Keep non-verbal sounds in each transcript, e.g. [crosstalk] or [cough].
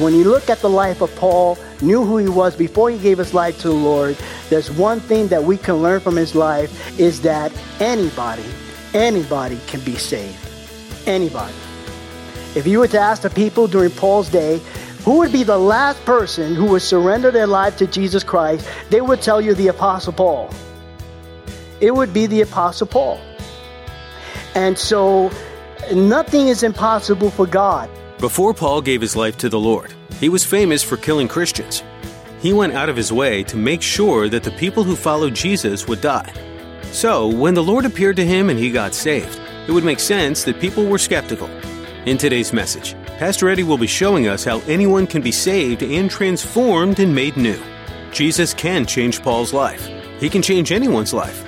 When you look at the life of Paul, knew who he was before he gave his life to the Lord, there's one thing that we can learn from his life is that anybody, anybody can be saved. Anybody. If you were to ask the people during Paul's day, who would be the last person who would surrender their life to Jesus Christ, they would tell you the Apostle Paul. It would be the Apostle Paul. And so, nothing is impossible for God. Before Paul gave his life to the Lord, he was famous for killing Christians. He went out of his way to make sure that the people who followed Jesus would die. So, when the Lord appeared to him and he got saved, it would make sense that people were skeptical. In today's message, Pastor Eddie will be showing us how anyone can be saved and transformed and made new. Jesus can change Paul's life. He can change anyone's life.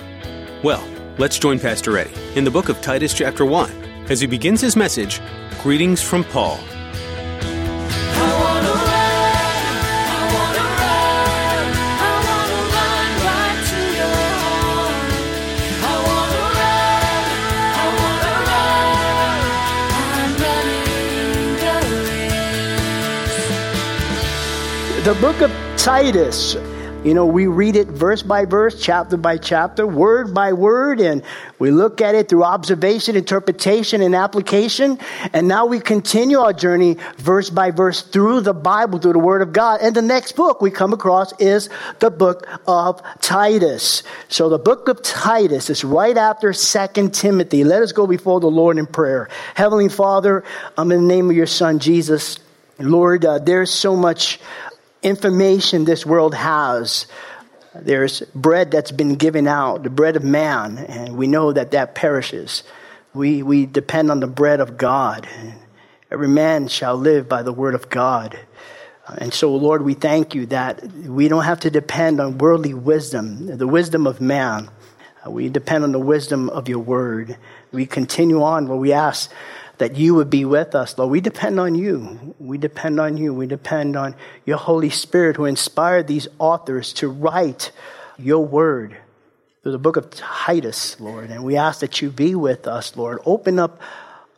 Well, let's join Pastor Eddie in the book of Titus, chapter 1, as he begins his message Greetings from Paul. The book of Titus you know, we read it verse by verse, chapter by chapter, word by word, and we look at it through observation, interpretation, and application. And now we continue our journey verse by verse through the Bible, through the Word of God. And the next book we come across is the book of Titus. So the book of Titus is right after Second Timothy. Let us go before the Lord in prayer. Heavenly Father, I'm in the name of your Son, Jesus. Lord, uh, there's so much information this world has. There's bread that's been given out, the bread of man, and we know that that perishes. We, we depend on the bread of God. Every man shall live by the word of God. And so, Lord, we thank you that we don't have to depend on worldly wisdom, the wisdom of man. We depend on the wisdom of your word. We continue on where we ask that you would be with us, Lord. We depend on you. We depend on you. We depend on your Holy Spirit who inspired these authors to write your word through the book of Titus, Lord. And we ask that you be with us, Lord. Open up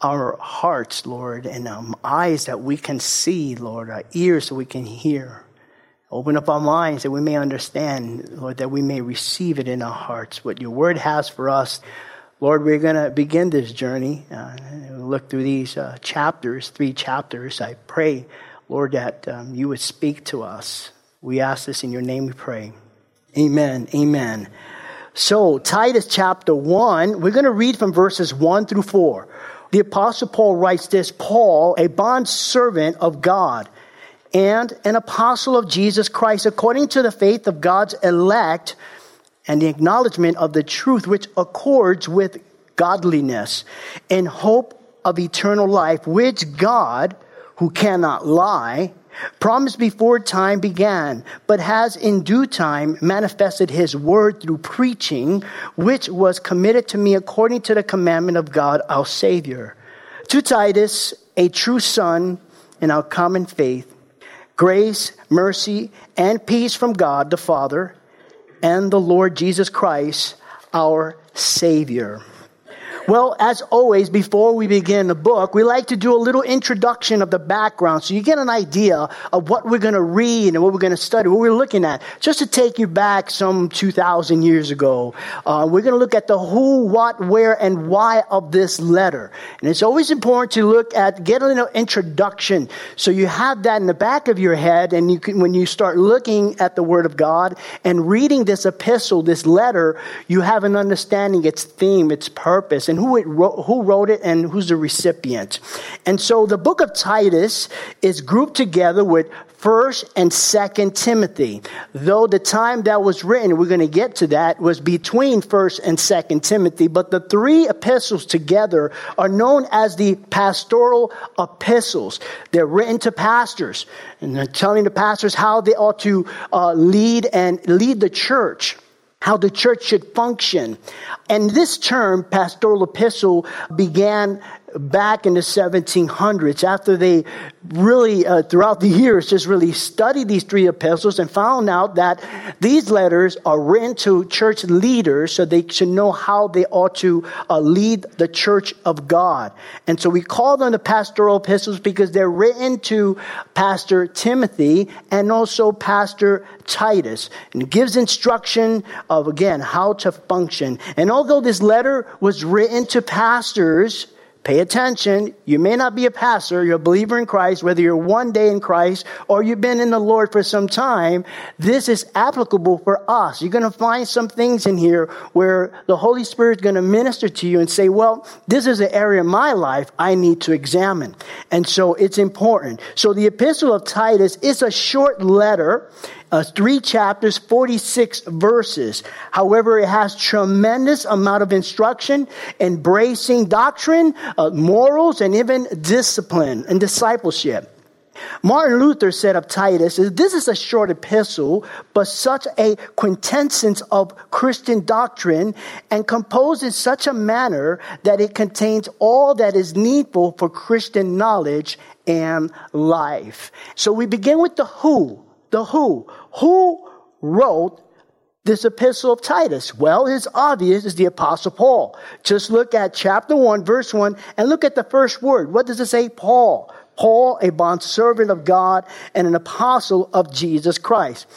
our hearts, Lord, and um, eyes that we can see, Lord, our ears so we can hear. Open up our minds that we may understand, Lord, that we may receive it in our hearts, what your word has for us. Lord, we're going to begin this journey. Uh, look through these uh, chapters, three chapters. I pray, Lord, that um, you would speak to us. We ask this in your name, we pray. Amen. Amen. So, Titus chapter 1, we're going to read from verses 1 through 4. The Apostle Paul writes this Paul, a bond servant of God and an apostle of Jesus Christ, according to the faith of God's elect and the acknowledgement of the truth which accords with godliness and hope of eternal life, which God, who cannot lie, promised before time began, but has in due time manifested his word through preaching, which was committed to me according to the commandment of God our Savior. To Titus, a true son in our common faith, grace, mercy, and peace from God the Father and the Lord Jesus Christ, our Savior. Well, as always, before we begin the book, we like to do a little introduction of the background so you get an idea of what we're going to read and what we're going to study, what we're looking at. Just to take you back some 2,000 years ago, uh, we're going to look at the who, what, where, and why of this letter. And it's always important to look at, get a little introduction so you have that in the back of your head and you can, when you start looking at the Word of God and reading this epistle, this letter, you have an understanding its theme, its purpose, who, it wrote, who wrote it and who's the recipient. And so the book of Titus is grouped together with First and Second Timothy. Though the time that was written, we're going to get to that, was between First and Second Timothy, but the three epistles together are known as the pastoral epistles. They're written to pastors, and they're telling the pastors how they ought to uh, lead and lead the church how the church should function. And this term, pastoral epistle, began back in the 1700s after they really, uh, throughout the years, just really studied these three epistles and found out that these letters are written to church leaders so they should know how they ought to uh, lead the church of God. And so we call them the pastoral epistles because they're written to Pastor Timothy and also Pastor Titus and gives instruction of, again, how to function. And although this letter was written to pastors, Pay attention. You may not be a pastor, you're a believer in Christ, whether you're one day in Christ or you've been in the Lord for some time. This is applicable for us. You're going to find some things in here where the Holy Spirit is going to minister to you and say, well, this is an area of my life I need to examine. And so it's important. So the epistle of Titus is a short letter uh, three chapters, 46 verses. However, it has tremendous amount of instruction, embracing doctrine, uh, morals, and even discipline and discipleship. Martin Luther said of Titus, this is a short epistle, but such a quintessence of Christian doctrine and composed in such a manner that it contains all that is needful for Christian knowledge and life. So we begin with the who, the who. Who wrote this epistle of Titus? Well, it's obvious it's the apostle Paul. Just look at chapter 1, verse 1, and look at the first word. What does it say? Paul. Paul, a bondservant of God and an apostle of Jesus Christ.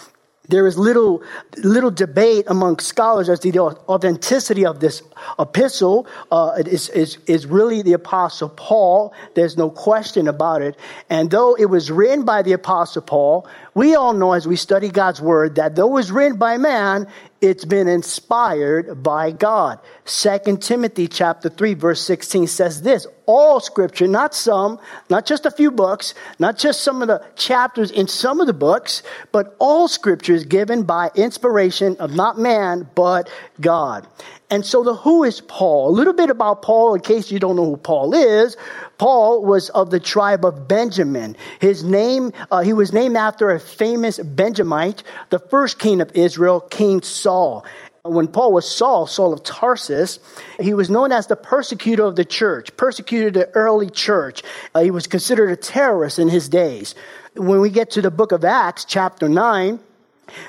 There is little, little debate among scholars as to the authenticity of this epistle. Uh, it is, is, is really the Apostle Paul. There's no question about it. And though it was written by the Apostle Paul, we all know as we study God's Word that though it was written by man, it's been inspired by God. Second Timothy chapter 3 verse 16 says this, all scripture, not some, not just a few books, not just some of the chapters in some of the books, but all scripture is given by inspiration of not man, but God. And so the who is Paul? A little bit about Paul in case you don't know who Paul is. Paul was of the tribe of Benjamin. His name, uh, he was named after a famous Benjamite, the first king of Israel, King Saul. When Paul was Saul, Saul of Tarsus, he was known as the persecutor of the church, persecuted the early church. Uh, he was considered a terrorist in his days. When we get to the book of Acts, chapter 9,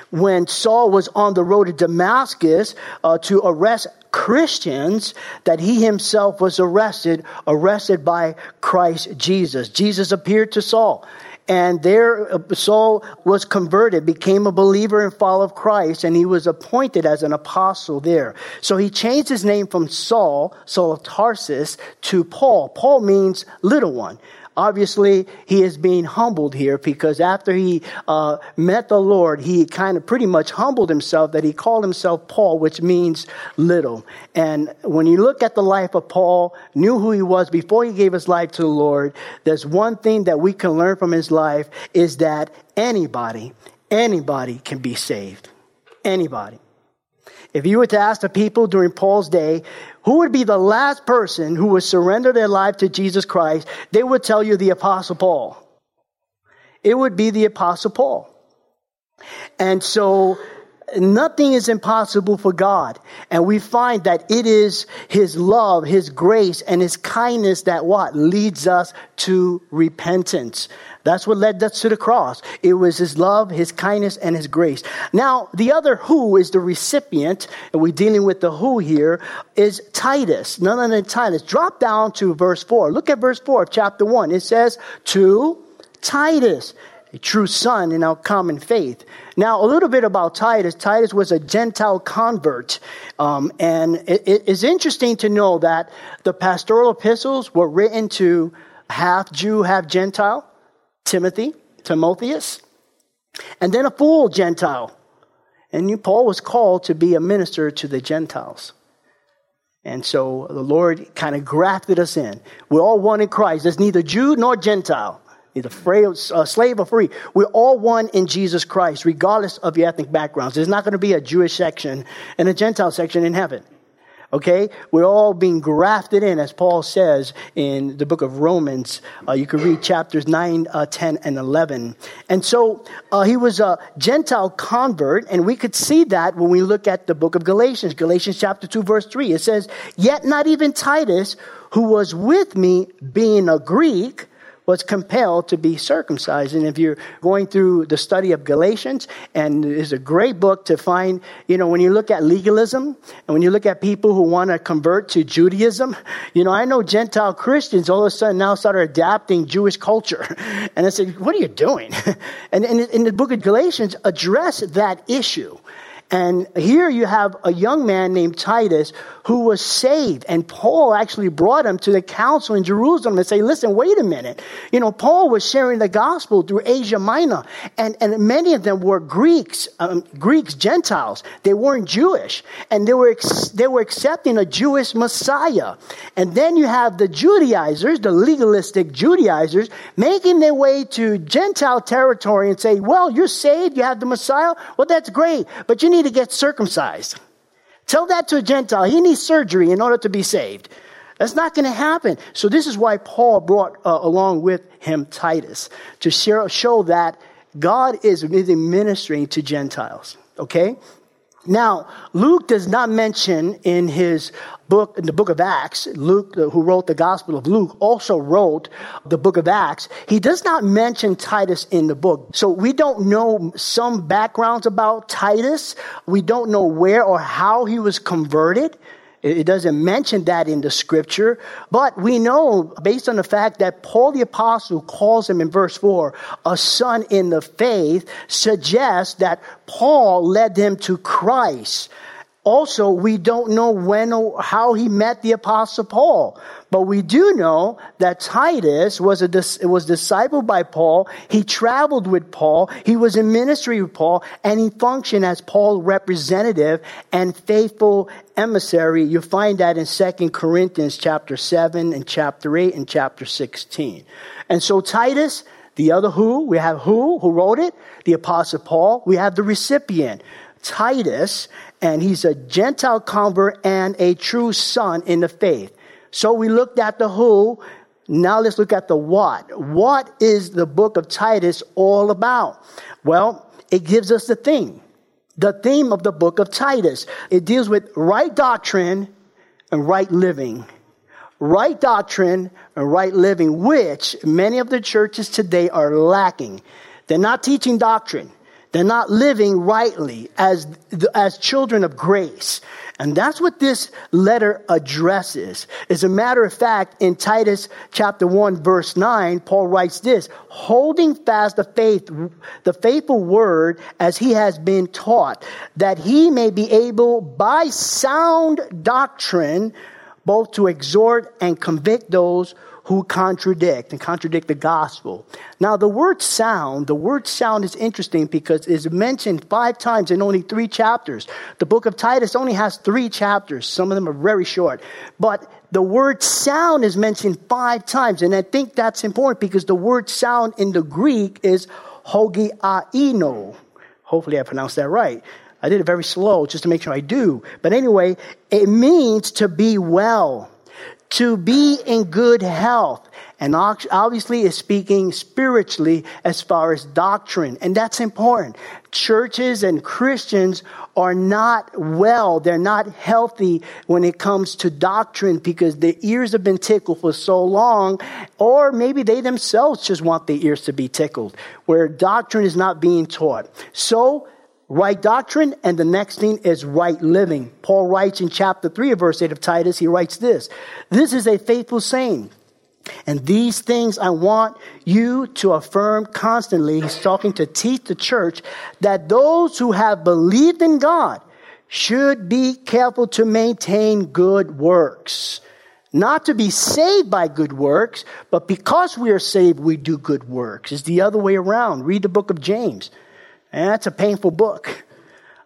when Saul was on the road to Damascus uh, to arrest Christians, that he himself was arrested, arrested by Christ Jesus. Jesus appeared to Saul. And there, uh, Saul was converted, became a believer and follower of Christ, and he was appointed as an apostle there. So he changed his name from Saul, Saul of Tarsus, to Paul. Paul means little one. Obviously, he is being humbled here because after he uh, met the Lord, he kind of pretty much humbled himself that he called himself Paul, which means little. And when you look at the life of Paul, knew who he was before he gave his life to the Lord, there's one thing that we can learn from his life is that anybody, anybody can be saved. Anybody. If you were to ask the people during Paul's day, who would be the last person who would surrender their life to Jesus Christ, they would tell you the Apostle Paul. It would be the Apostle Paul. And so nothing is impossible for God. And we find that it is His love, His grace, and His kindness that what? Leads us to repentance. That's what led us to the cross. It was His love, His kindness, and His grace. Now, the other who is the recipient, and we're dealing with the who here, is Titus. None other than Titus. Drop down to verse 4. Look at verse 4 of chapter 1. It says, To Titus a true son in our common faith. Now, a little bit about Titus. Titus was a Gentile convert. Um, and it, it is interesting to know that the pastoral epistles were written to half Jew, half Gentile, Timothy, Timotheus, and then a full Gentile. And Paul was called to be a minister to the Gentiles. And so the Lord kind of grafted us in. We're all one in Christ. There's neither Jew nor Gentile. Either frail, uh, slave or free. We're all one in Jesus Christ, regardless of your ethnic backgrounds. There's not going to be a Jewish section and a Gentile section in heaven. Okay? We're all being grafted in, as Paul says in the book of Romans. Uh, you can read chapters 9, uh, 10, and 11. And so uh, he was a Gentile convert, and we could see that when we look at the book of Galatians. Galatians chapter 2, verse 3. It says, Yet not even Titus, who was with me, being a Greek, was compelled to be circumcised. And if you're going through the study of Galatians, and it's a great book to find, you know, when you look at legalism and when you look at people who want to convert to Judaism, you know, I know Gentile Christians all of a sudden now started adapting Jewish culture. [laughs] And I said, what are you doing? [laughs] And in the book of Galatians address that issue. And here you have a young man named Titus who was saved. And Paul actually brought him to the council in Jerusalem and say, listen, wait a minute. You know, Paul was sharing the gospel through Asia Minor. And, and many of them were Greeks, um, Greeks, Gentiles. They weren't Jewish. And they were, ex- they were accepting a Jewish Messiah. And then you have the Judaizers, the legalistic Judaizers, making their way to Gentile territory and say, well, you're saved. You have the Messiah. Well, that's great. But you need to get circumcised. Tell that to a Gentile. He needs surgery in order to be saved. That's not going to happen. So this is why Paul brought uh, along with him Titus to share, show that God is ministering to Gentiles. Okay? Now, Luke does not mention in his book, in the book of Acts, Luke, who wrote the Gospel of Luke, also wrote the book of Acts. He does not mention Titus in the book. So we don't know some backgrounds about Titus. We don't know where or how he was converted. It doesn't mention that in the scripture, but we know based on the fact that Paul the apostle calls him in verse 4 a son in the faith suggests that Paul led him to Christ. Also, we don't know when or how he met the apostle Paul, but we do know that Titus was a was discipled by Paul. He traveled with Paul. He was in ministry with Paul, and he functioned as Paul's representative and faithful emissary. You find that in 2 Corinthians chapter 7 and chapter 8 and chapter 16. And so Titus, the other who, we have who, who wrote it? The apostle Paul. We have the recipient. Titus, and he's a Gentile convert and a true son in the faith. So we looked at the who. Now let's look at the what. What is the book of Titus all about? Well, it gives us the theme. The theme of the book of Titus. It deals with right doctrine and right living. Right doctrine and right living, which many of the churches today are lacking. They're not teaching doctrine. They're not living rightly as, as children of grace. And that's what this letter addresses. As a matter of fact, in Titus chapter 1 verse 9, Paul writes this, holding fast the faith, the faithful word as he has been taught, that he may be able by sound doctrine both to exhort and convict those who contradict and contradict the gospel. Now, the word sound, the word sound is interesting because it's mentioned five times in only three chapters. The book of Titus only has three chapters. Some of them are very short. But the word sound is mentioned five times. And I think that's important because the word sound in the Greek is hogiaino. Hopefully I pronounced that right. I did it very slow just to make sure I do. But anyway, it means to be well to be in good health. And obviously is speaking spiritually as far as doctrine. And that's important. Churches and Christians are not well. They're not healthy when it comes to doctrine because their ears have been tickled for so long. Or maybe they themselves just want their ears to be tickled where doctrine is not being taught. So right doctrine, and the next thing is right living. Paul writes in chapter 3 of verse 8 of Titus, he writes this This is a faithful saying. And these things I want you to affirm constantly. He's talking to teach the church that those who have believed in God should be careful to maintain good works. Not to be saved by good works, but because we are saved, we do good works. It's the other way around. Read the book of James. And that's a painful book.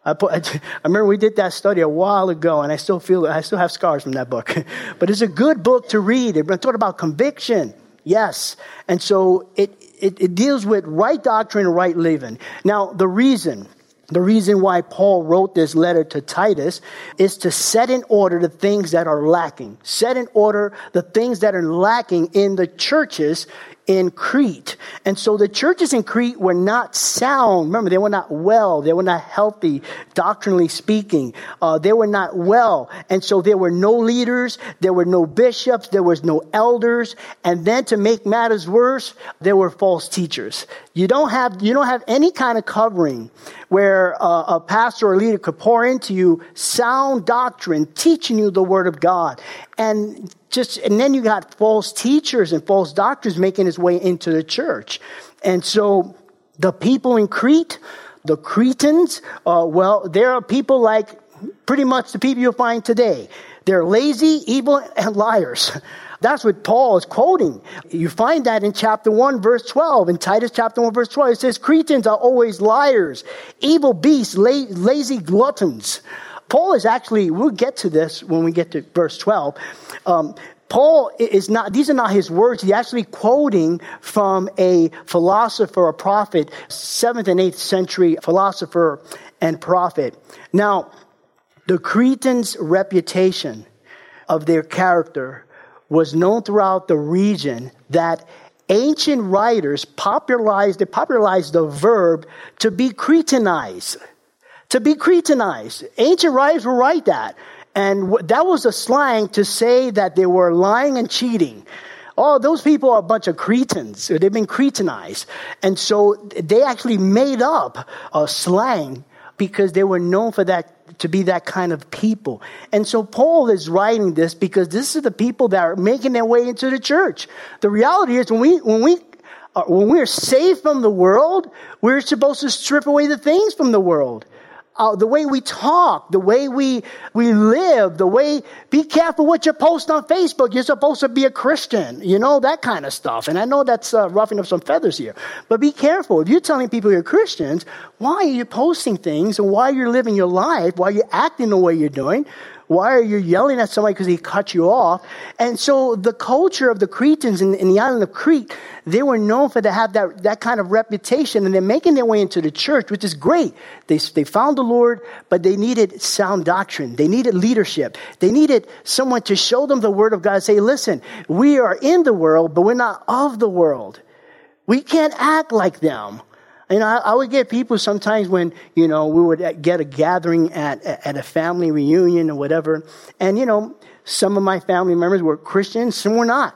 I, put, [laughs] I, remember we did that study a while ago, and I still feel I still have scars from that book. [laughs] but it's a good book to read. It talked about conviction, yes. And so it it, it deals with right doctrine and right living. Now, the reason, the reason why Paul wrote this letter to Titus is to set in order the things that are lacking. Set in order the things that are lacking in the churches in Crete. And so the churches in Crete were not sound. Remember, they were not well. They were not healthy, doctrinally speaking. Uh, they were not well. And so there were no leaders. There were no bishops. There was no elders. And then to make matters worse, there were false teachers. You don't have, you don't have any kind of covering where uh, a pastor or leader could pour into you sound doctrine, teaching you the word of God. And just, and then you got false teachers and false doctors making his way into the church. And so the people in Crete, the Cretans, uh, well, there are people like pretty much the people you'll find today. They're lazy, evil, and liars. [laughs] That's what Paul is quoting. You find that in chapter 1, verse 12. In Titus chapter 1, verse 12, it says, Cretans are always liars, evil beasts, la- lazy gluttons. Paul is actually, we'll get to this when we get to verse 12. Um, Paul is not, these are not his words. He's actually quoting from a philosopher, a prophet, 7th and 8th century philosopher and prophet. Now, the Cretans' reputation of their character was known throughout the region that ancient writers popularized, they popularized the verb to be Cretanized to be Cretanized. Ancient writers will write that. And that was a slang to say that they were lying and cheating. Oh, those people are a bunch of Cretans. They've been Cretanized. And so they actually made up a slang because they were known for that to be that kind of people. And so Paul is writing this because this is the people that are making their way into the church. The reality is when we when we uh, when we're saved from the world, we're supposed to strip away the things from the world uh, the way we talk, the way we, we live, the way, be careful what you post on Facebook. You're supposed to be a Christian, you know, that kind of stuff. And I know that's uh, roughing up some feathers here, but be careful. If you're telling people you're Christians, why are you posting things and why you're living your life, why you're acting the way you're doing? Why are you yelling at somebody because he cut you off? And so the culture of the Cretans in, in the island of Crete, they were known for to have that, that kind of reputation and they're making their way into the church, which is great. They, they found the Lord, but they needed sound doctrine. They needed leadership. They needed someone to show them the word of God. Say, listen, we are in the world, but we're not of the world. We can't act like them. You know, I, I, would get people sometimes when, you know, we would get a gathering at, at a family reunion or whatever. And, you know, some of my family members were Christians, some were not.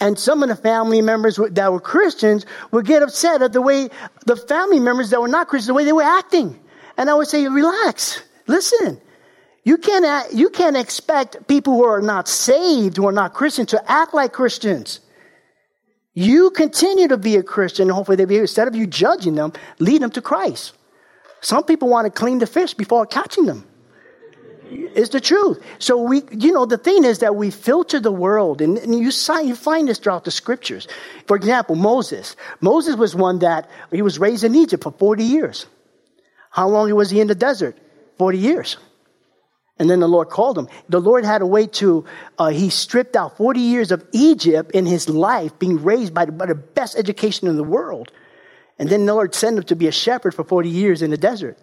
And some of the family members that were Christians would get upset at the way the family members that were not Christians, the way they were acting. And I would say, relax, listen. You can't, you can't expect people who are not saved, who are not Christians, to act like Christians. You continue to be a Christian, hopefully they be, instead of you judging them, lead them to Christ. Some people want to clean the fish before catching them. It's the truth. So we, you know, the thing is that we filter the world, and, and you, you find this throughout the scriptures. For example, Moses. Moses was one that he was raised in Egypt for 40 years. How long was he in the desert? 40 years. And then the Lord called him. The Lord had a way to, uh, he stripped out 40 years of Egypt in his life, being raised by the, by the best education in the world. And then the Lord sent him to be a shepherd for 40 years in the desert.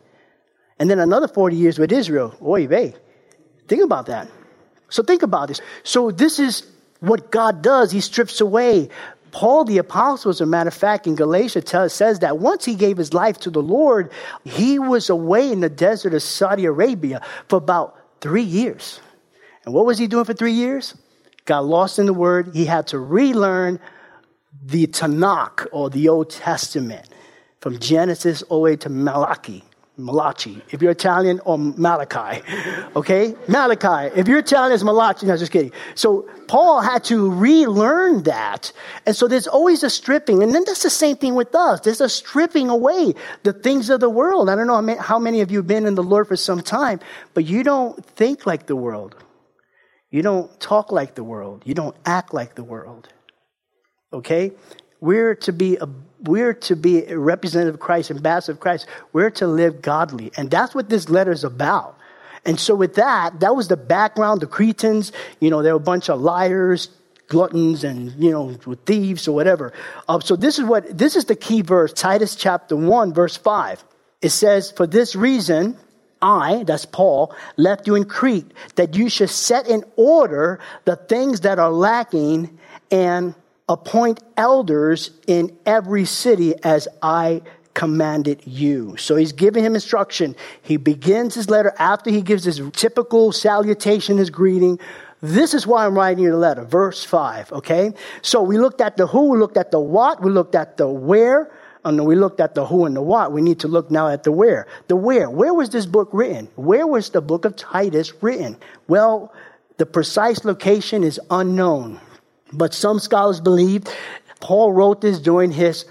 And then another 40 years with Israel. Oy vey. Think about that. So think about this. So this is what God does. He strips away. Paul the apostle, as a matter of fact, in Galatia tells, says that once he gave his life to the Lord, he was away in the desert of Saudi Arabia for about Three years. And what was he doing for three years? Got lost in the Word. He had to relearn the Tanakh or the Old Testament from Genesis all the way to Malachi. Malachi. If you're Italian, or Malachi. [laughs] Okay? Malachi. If you're Italian, it's Malachi. No, just kidding. So Paul had to relearn that. And so there's always a stripping. And then that's the same thing with us. There's a stripping away the things of the world. I don't know how many of you have been in the Lord for some time, but you don't think like the world. You don't talk like the world. You don't act like the world. Okay? We're to be a we're to be a representative of Christ, ambassador of Christ. We're to live godly. And that's what this letter is about. And so with that, that was the background, the Cretans, you know, they were a bunch of liars, gluttons and you know with thieves or whatever. Uh, so this is what this is the key verse, Titus chapter one, verse five. It says, "For this reason." I, that's Paul, left you in Crete, that you should set in order the things that are lacking and appoint elders in every city as I commanded you. So he's giving him instruction. He begins his letter after he gives his typical salutation, his greeting. This is why I'm writing you the letter. Verse 5, okay? So we looked at the who, we looked at the what, we looked at the where, and we looked at the who and the what. We need to look now at the where. The where. Where was this book written? Where was the book of Titus written? Well, the precise location is unknown. But some scholars believe Paul wrote this during his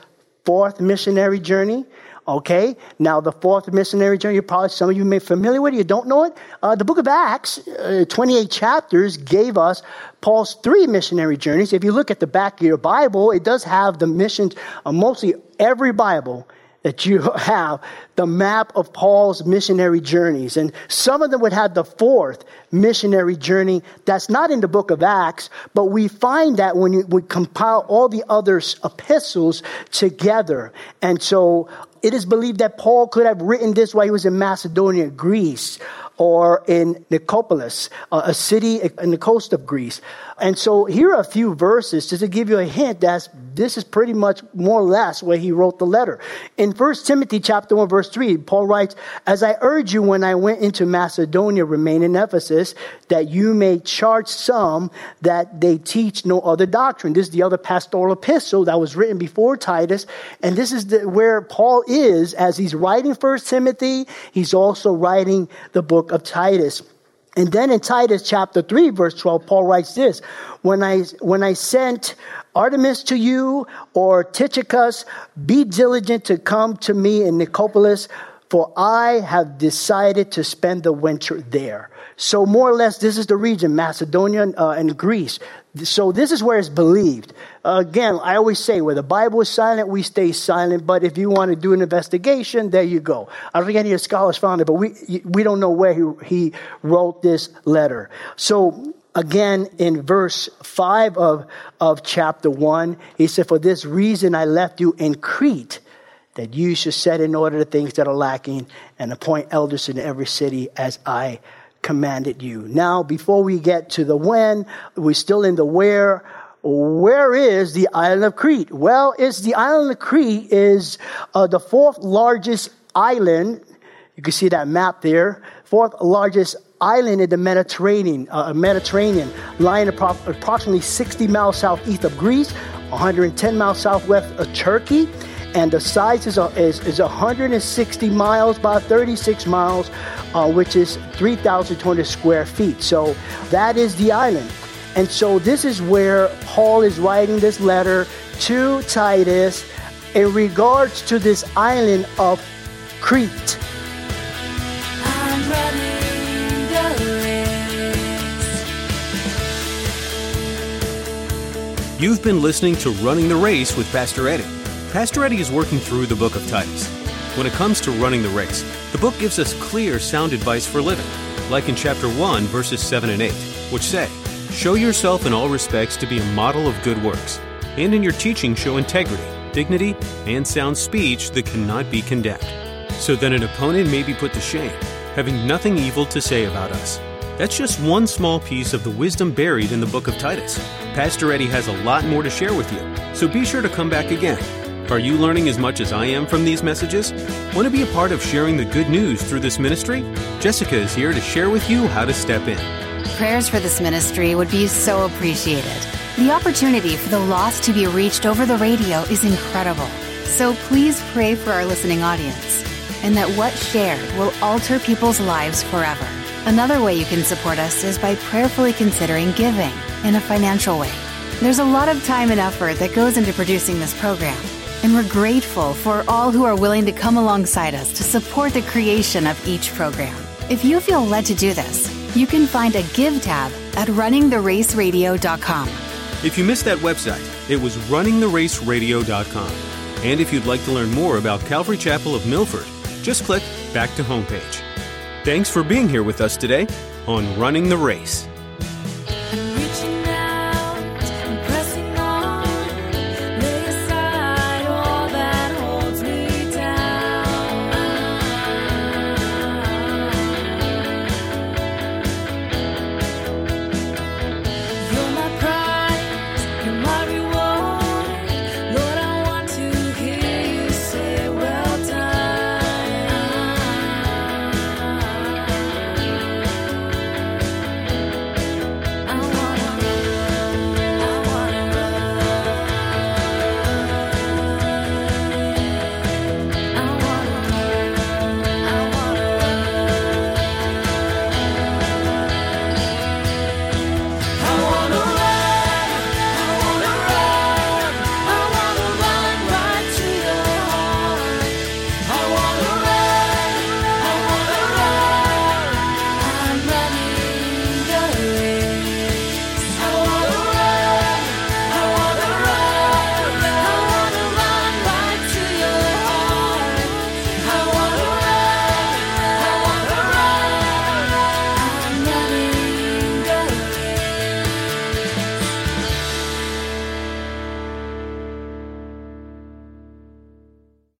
fourth missionary journey. Okay, now the fourth missionary journey, probably some of you may be familiar with it, you don't know it. Uh, the book of Acts, uh, 28 chapters, gave us Paul's three missionary journeys. If you look at the back of your Bible, it does have the missions, uh, mostly every Bible that you have the map of Paul's missionary journeys. And some of them would have the fourth missionary journey that's not in the book of Acts, but we find that when we compile all the other epistles together. And so it is believed that Paul could have written this while he was in Macedonia, Greece, or in Nicopolis, uh, a city in the coast of Greece. And so here are a few verses just to give you a hint that this is pretty much more or less where he wrote the letter. In 1 Timothy chapter 1 verse 3, Paul writes, As I urge you when I went into Macedonia, remain in Ephesus, that you may charge some that they teach no other doctrine. This is the other pastoral epistle that was written before Titus. And this is the, where Paul is as he's writing 1 Timothy. He's also writing the book of Titus. And then in Titus chapter 3, verse 12, Paul writes this When I, when I sent Artemas to you or Tychicus, be diligent to come to me in Nicopolis, for I have decided to spend the winter there. So, more or less, this is the region, Macedonia uh, and Greece. So, this is where it's believed. Uh, again, I always say, where the Bible is silent, we stay silent. But if you want to do an investigation, there you go. I don't think any of the scholars found it, but we, we don't know where he, he wrote this letter. So, again, in verse 5 of, of chapter 1, he said, For this reason I left you in Crete that you should set in order the things that are lacking and appoint elders in every city as I commanded you. Now, before we get to the when, we're still in the where. Where is the island of Crete? Well, it's the island of Crete is uh, the fourth largest island. You can see that map there. Fourth largest island in the Mediterranean, uh, Mediterranean, lying appro- approximately 60 miles southeast of Greece, 110 miles southwest of Turkey and the size is, is, is 160 miles by 36 miles, uh, which is 3,200 square feet. So that is the island. And so this is where Paul is writing this letter to Titus in regards to this island of Crete. You've been listening to Running the Race with Pastor Eddie. Pastor Eddie is working through the book of Titus. When it comes to running the race, the book gives us clear, sound advice for living, like in chapter 1, verses 7 and 8, which say, Show yourself in all respects to be a model of good works, and in your teaching show integrity, dignity, and sound speech that cannot be condemned, so that an opponent may be put to shame, having nothing evil to say about us. That's just one small piece of the wisdom buried in the book of Titus. Pastor Eddie has a lot more to share with you, so be sure to come back again are you learning as much as I am from these messages? Want to be a part of sharing the good news through this ministry? Jessica is here to share with you how to step in. Prayers for this ministry would be so appreciated. The opportunity for the lost to be reached over the radio is incredible. So please pray for our listening audience and that what shared will alter people's lives forever. Another way you can support us is by prayerfully considering giving in a financial way. There's a lot of time and effort that goes into producing this program and we're grateful for all who are willing to come alongside us to support the creation of each program. If you feel led to do this, you can find a Give tab at runningtheraceradio.com. If you missed that website, it was runningtheraceradio.com. And if you'd like to learn more about Calvary Chapel of Milford, just click back to homepage. Thanks for being here with us today on Running the Race.